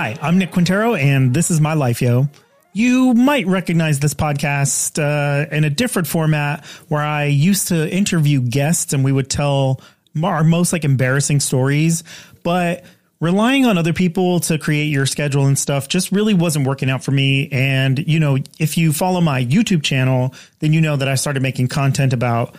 Hi, I'm Nick Quintero, and this is My Life Yo. You might recognize this podcast uh, in a different format where I used to interview guests and we would tell our most like embarrassing stories, but relying on other people to create your schedule and stuff just really wasn't working out for me. And, you know, if you follow my YouTube channel, then you know that I started making content about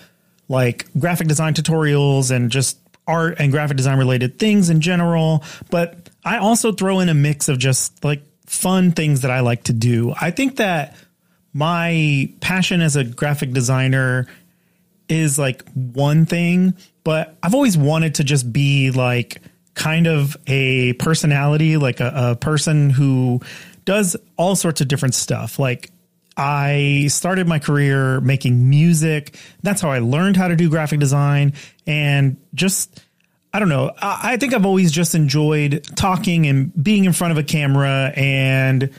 like graphic design tutorials and just art and graphic design related things in general. But I also throw in a mix of just like fun things that I like to do. I think that my passion as a graphic designer is like one thing, but I've always wanted to just be like kind of a personality, like a, a person who does all sorts of different stuff. Like I started my career making music. That's how I learned how to do graphic design and just I don't know. I, think I've always just enjoyed talking and being in front of a camera and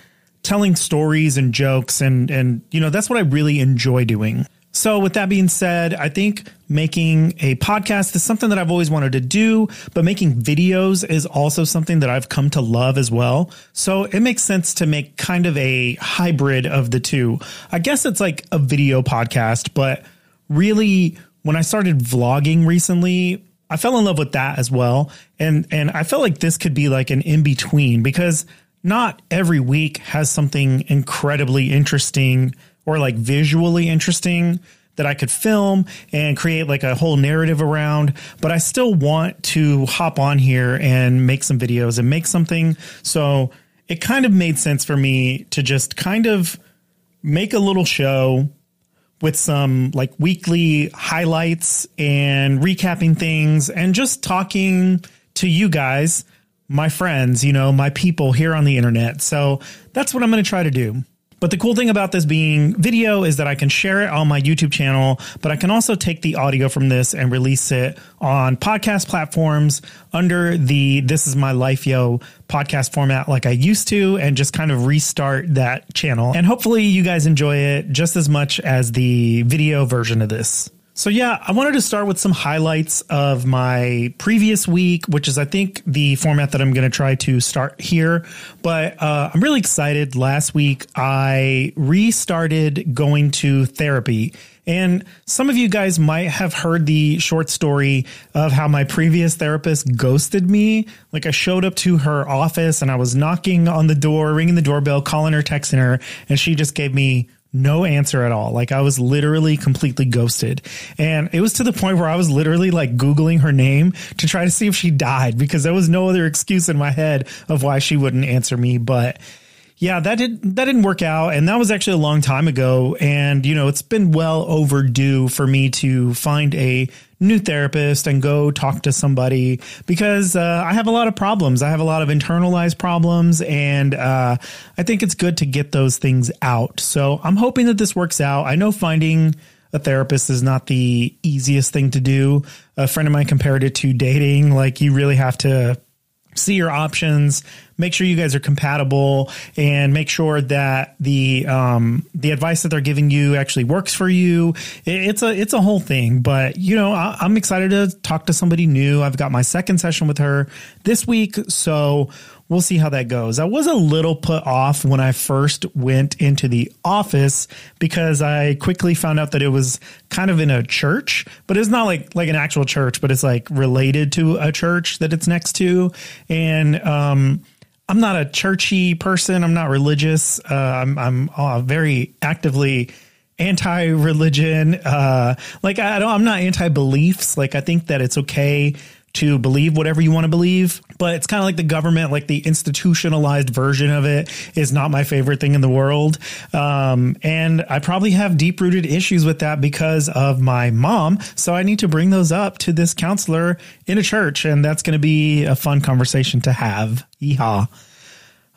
telling stories and jokes and and you know that's what I really enjoy doing. So with that being said, I think making a podcast is something that I've always wanted to do, but making videos is also something that I've come to love as well. So it makes sense to make kind of a hybrid of the two. I guess it's like a video podcast, but really when I started vlogging recently, I fell in love with that as well. And and I felt like this could be like an in between because not every week has something incredibly interesting or like visually interesting that I could film and create like a whole narrative around, but I still want to hop on here and make some videos and make something. So it kind of made sense for me to just kind of make a little show with some like weekly highlights and recapping things and just talking to you guys, my friends, you know, my people here on the internet. So that's what I'm going to try to do. But the cool thing about this being video is that I can share it on my YouTube channel, but I can also take the audio from this and release it on podcast platforms under the This Is My Life Yo podcast format like I used to and just kind of restart that channel. And hopefully you guys enjoy it just as much as the video version of this. So yeah, I wanted to start with some highlights of my previous week, which is I think the format that I'm going to try to start here. But uh, I'm really excited. Last week I restarted going to therapy. And some of you guys might have heard the short story of how my previous therapist ghosted me. Like I showed up to her office and I was knocking on the door, ringing the doorbell, calling her, texting her, and she just gave me no answer at all. Like I was literally completely ghosted. And it was to the point where I was literally like Googling her name to try to see if she died because there was no other excuse in my head of why she wouldn't answer me. But yeah, that did that didn't work out, and that was actually a long time ago. And you know, it's been well overdue for me to find a new therapist and go talk to somebody because uh, I have a lot of problems. I have a lot of internalized problems, and uh, I think it's good to get those things out. So I'm hoping that this works out. I know finding a therapist is not the easiest thing to do. A friend of mine compared it to dating. Like you really have to see your options, make sure you guys are compatible, and make sure that the um, the advice that they're giving you actually works for you. It's a it's a whole thing, but you know I, I'm excited to talk to somebody new. I've got my second session with her this week, so we'll see how that goes. I was a little put off when I first went into the office because I quickly found out that it was kind of in a church, but it's not like like an actual church, but it's like related to a church that it's next to. And um, I'm not a churchy person. I'm not religious. Uh, I'm I'm uh, very actively anti-religion. Uh, like I don't, I'm not anti-beliefs. Like I think that it's okay to believe whatever you want to believe, but it's kind of like the government, like the institutionalized version of it is not my favorite thing in the world. Um, and I probably have deep rooted issues with that because of my mom. So I need to bring those up to this counselor in a church. And that's going to be a fun conversation to have. Yeehaw.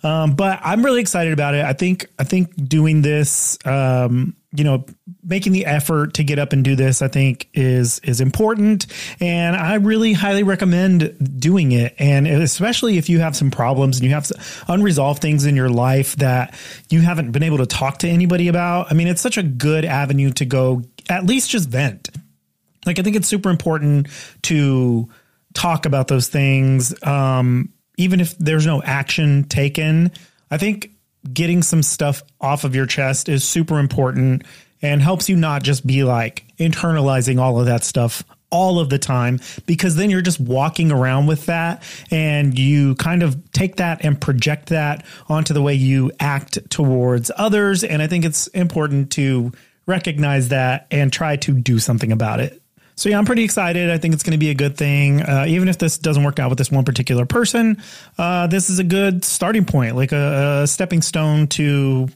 Um, but I'm really excited about it. I think, I think doing this, um, you know, making the effort to get up and do this, I think is is important, and I really highly recommend doing it. And especially if you have some problems and you have unresolved things in your life that you haven't been able to talk to anybody about. I mean, it's such a good avenue to go at least just vent. Like I think it's super important to talk about those things. Um, even if there's no action taken, I think getting some stuff off of your chest is super important and helps you not just be like internalizing all of that stuff all of the time because then you're just walking around with that and you kind of take that and project that onto the way you act towards others and I think it's important to recognize that and try to do something about it. So yeah, I'm pretty excited. I think it's going to be a good thing. Uh, even if this doesn't work out with this one particular person, uh, this is a good starting point, like a, a stepping stone to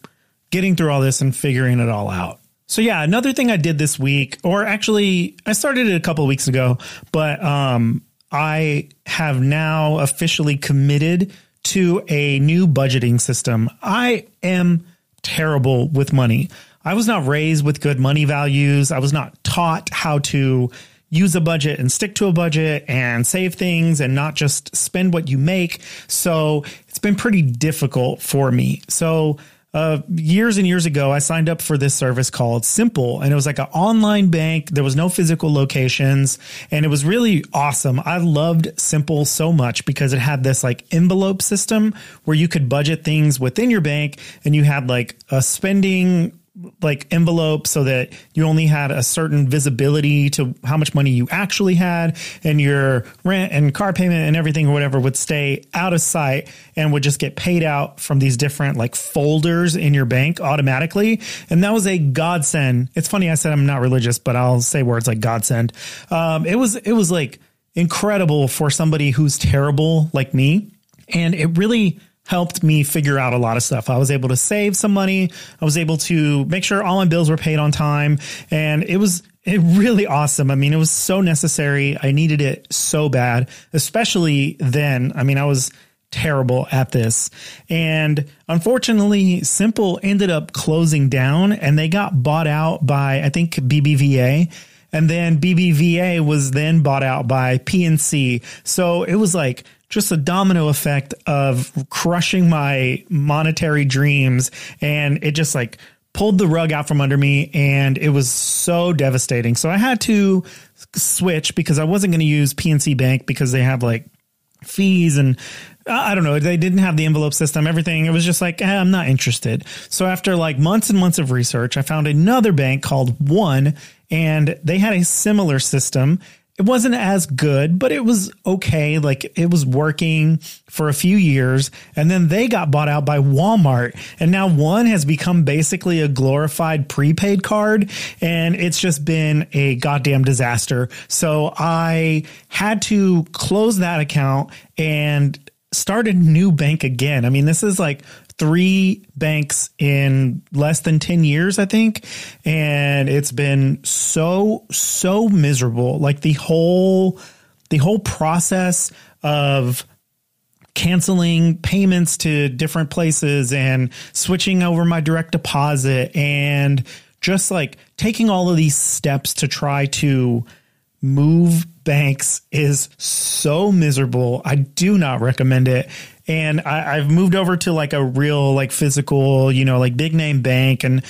getting through all this and figuring it all out. So yeah, another thing I did this week, or actually I started it a couple weeks ago, but um, I have now officially committed to a new budgeting system. I am terrible with money. I was not raised with good money values. I was not taught how to use a budget and stick to a budget and save things and not just spend what you make. So it's been pretty difficult for me. So uh, years and years ago, I signed up for this service called Simple, and it was like an online bank. There was no physical locations, and it was really awesome. I loved Simple so much because it had this like envelope system where you could budget things within your bank, and you had like a spending like envelope so that you only had a certain visibility to how much money you actually had and your rent and car payment and everything or whatever would stay out of sight and would just get paid out from these different like folders in your bank automatically. And that was a godsend. It's funny i said i'm not religious but i'll say words like godsend. Um, it was it was like incredible for somebody who's terrible like me. And it really helped me figure out a lot of stuff. I was able to save some money. I was able to make sure all my bills were paid on time. And it was it really awesome. I mean, it was so necessary. I needed it so bad, especially then. I mean, I was terrible at this. And unfortunately, Simple ended up closing down and they got bought out by, I think, BBVA. And then BBVA was then bought out by PNC. So it was like just a domino effect of crushing my monetary dreams. And it just like pulled the rug out from under me. And it was so devastating. So I had to switch because I wasn't going to use PNC Bank because they have like fees and I don't know. They didn't have the envelope system, everything. It was just like, eh, I'm not interested. So after like months and months of research, I found another bank called One and they had a similar system it wasn't as good, but it was okay. Like it was working for a few years and then they got bought out by Walmart and now one has become basically a glorified prepaid card and it's just been a goddamn disaster. So I had to close that account and start a new bank again. I mean, this is like three banks in less than 10 years, I think. And it's been so, so miserable. Like the whole, the whole process of canceling payments to different places and switching over my direct deposit and just like taking all of these steps to try to move banks is so miserable. I do not recommend it and I, I've moved over to like a real like physical, you know, like big name bank and.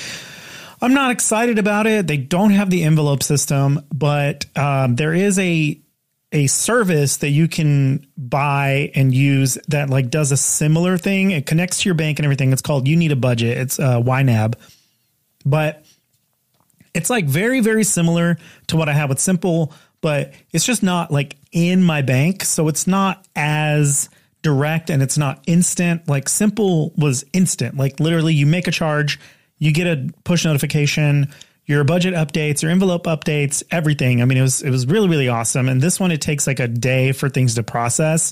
I'm not excited about it. They don't have the envelope system, but um, there is a a service that you can buy and use that like does a similar thing. It connects to your bank and everything. It's called You Need a Budget. It's uh, YNAB, but it's like very very similar to what I have with Simple, but it's just not like in my bank, so it's not as direct and it's not instant. Like simple was instant. Like literally you make a charge, you get a push notification, your budget updates, your envelope updates, everything. I mean, it was it was really really awesome. And this one it takes like a day for things to process,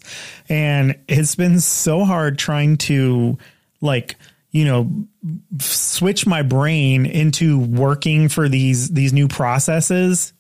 and it's been so hard trying to like you know switch my brain into working for these these new processes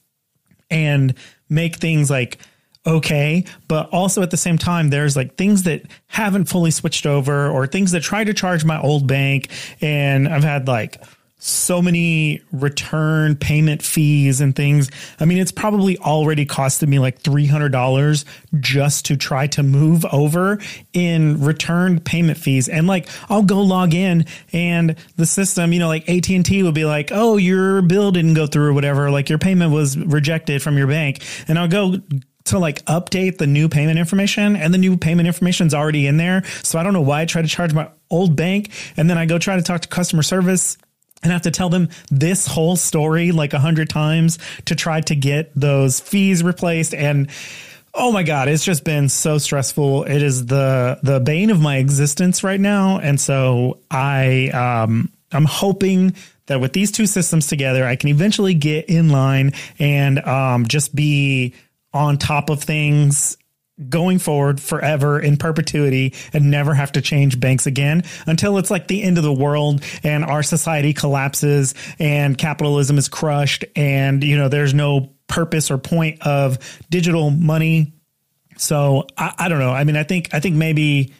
and make things like okay, but also at the same time, there's like things that haven't fully switched over or things that try to charge my old bank. And I've had like so many return payment fees and things. I mean, it's probably already costed me like $300 just to try to move over in return payment fees. And like, I'll go log in and the system, you know, like AT&T will be like, "Oh, your bill didn't go through or whatever, like your payment was rejected from your bank." And I'll go to like update the new payment information and the new payment information is already in there. So I don't know why I try to charge my old bank and then I go try to talk to customer service and have to tell them this whole story like a hundred times to try to get those fees replaced. And oh my God, it's just been so stressful. It is the, the bane of my existence right now. And so I, um, I'm hoping that with these two systems together, I can eventually get in line and um, just be on top of things going forward forever in perpetuity and never have to change banks again until it's like the end of the world and our society collapses and capitalism is crushed and you know there's no purpose or point of digital money. So I, I don't know. I mean i think i think maybe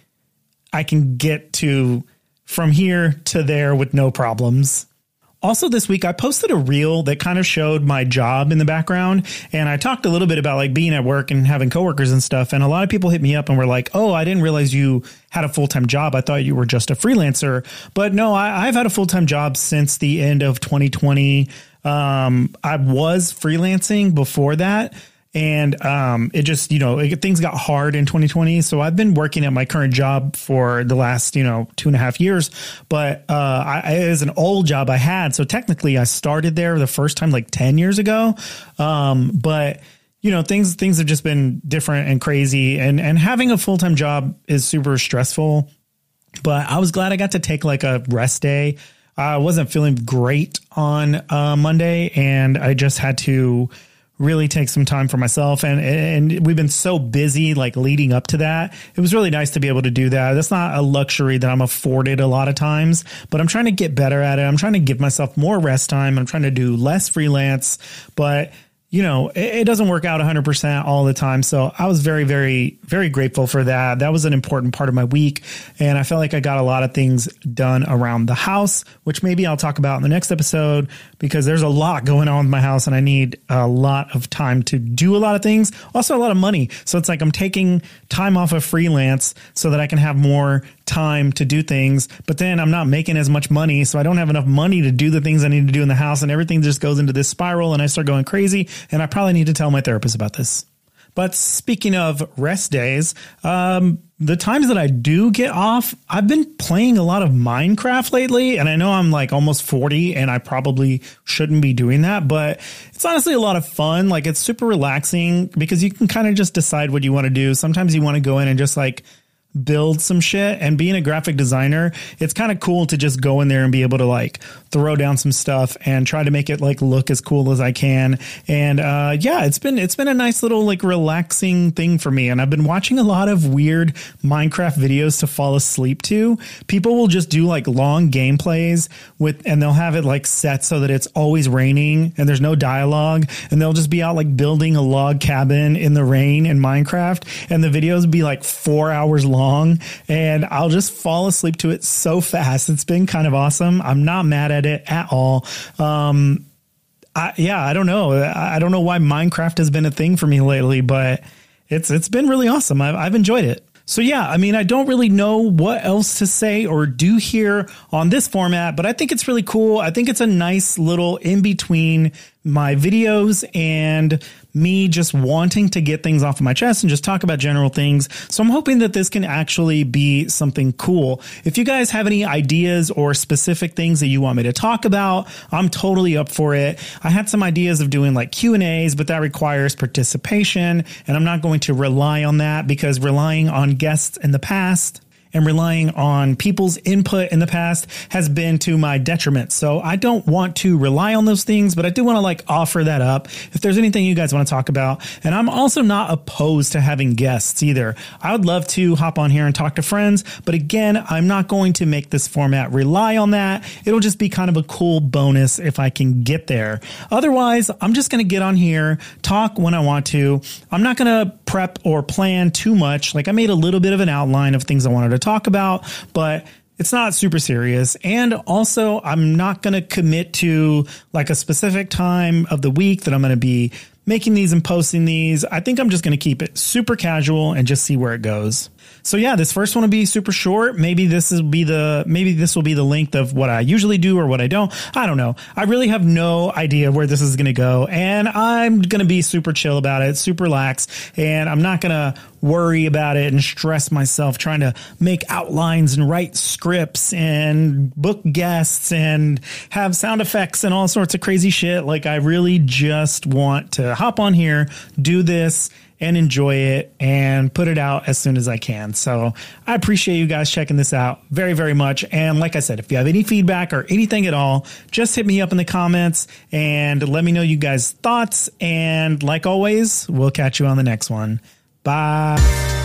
i can get to from here to there with no problems also, this week I posted a reel that kind of showed my job in the background. And I talked a little bit about like being at work and having coworkers and stuff. And a lot of people hit me up and were like, Oh, I didn't realize you had a full time job. I thought you were just a freelancer. But no, I, have had a full time job since the end of 2020. Um, I was freelancing before that and um, it just you know it, things got hard in 2020 so i've been working at my current job for the last you know two and a half years. But uh, I, it was an old job i had. So technically i started there the first time like 10 years ago. Um, but you know things things have just been different and crazy. And and having a full-time job is super stressful. But i was glad i got to take like a rest day. I wasn't feeling great on uh, monday. And i just had to really take some time for myself. And and we've been so busy like leading up to that. It was really nice to be able to do that. That's not a luxury that i'm afforded a lot of times but i'm trying to get better at it. I'm trying to give myself more rest time. I'm trying to do less freelance but you know, it, it, doesn't work out 100% all the time. So I was very, very, very grateful for that. That was an important part of my week. And I felt like I got a lot of things done around the house, which maybe I'll talk about in the next episode because there's a lot going on with my house and I need a lot of time to do a lot of things. Also, a lot of money. So it's like I'm taking time off of freelance so that I can have more time to do things, but then I'm not making as much money. So I don't have enough money to do the things I need to do in the house and everything just goes into this spiral and I start going crazy. And I probably need to tell my therapist about this. But speaking of rest days, um, the times that I do get off, I've been playing a lot of Minecraft lately. And I know I'm like almost 40 and I probably shouldn't be doing that, but it's honestly a lot of fun. Like it's super relaxing because you can kind of just decide what you want to do. Sometimes you want to go in and just like build some shit. And being a graphic designer it's kind of cool to just go in there and be able to like throw down some stuff and try to make it like look as cool as i can. And uh, yeah it's been it's been a nice little like relaxing thing for me. And i've been watching a lot of weird minecraft videos to fall asleep to. People will just do like long gameplays with and they'll have it like set so that it's always raining and there's no dialogue. And they'll just be out like building a log cabin in the rain in minecraft. And the videos be like four hours long long and I'll just fall asleep to it so fast. It's been kind of awesome. I'm not mad at it at all. Um, I, yeah, I don't know. I don't know why Minecraft has been a thing for me lately, but it's it's been really awesome. I've, I've enjoyed it. So yeah, I mean, I don't really know what else to say or do here on this format, but I think it's really cool. I think it's a nice little in between my videos and me just wanting to get things off of my chest and just talk about general things. So I'm hoping that this can actually be something cool. If you guys have any ideas or specific things that you want me to talk about, I'm totally up for it. I had some ideas of doing like Q and A's, but that requires participation and I'm not going to rely on that because relying on guests in the past and relying on people's input in the past has been to my detriment. So I don't want to rely on those things, but I do want to like offer that up if there's anything you guys want to talk about. And I'm also not opposed to having guests either. I would love to hop on here and talk to friends, but again, I'm not going to make this format rely on that. It'll just be kind of a cool bonus if I can get there. Otherwise, I'm just going to get on here, talk when I want to. I'm not going to prep or plan too much. Like I made a little bit of an outline of things I wanted to talk about, but it's not super serious. And also, I'm not going to commit to like a specific time of the week that I'm going to be making these and posting these. I think I'm just going to keep it super casual and just see where it goes. So yeah, this first one will be super short. Maybe this will be the maybe this will be the length of what I usually do or what I don't. I don't know. I really have no idea where this is going to go, and I'm going to be super chill about it, super lax, and I'm not going to worry about it and stress myself trying to make outlines and write scripts and book guests and have sound effects and all sorts of crazy shit. Like I really just want to hop on here, do this and enjoy it and put it out as soon as I can. So I appreciate you guys checking this out very, very much. And like I said, if you have any feedback or anything at all, just hit me up in the comments and let me know you guys' thoughts. And like always, we'll catch you on the next one. Bye.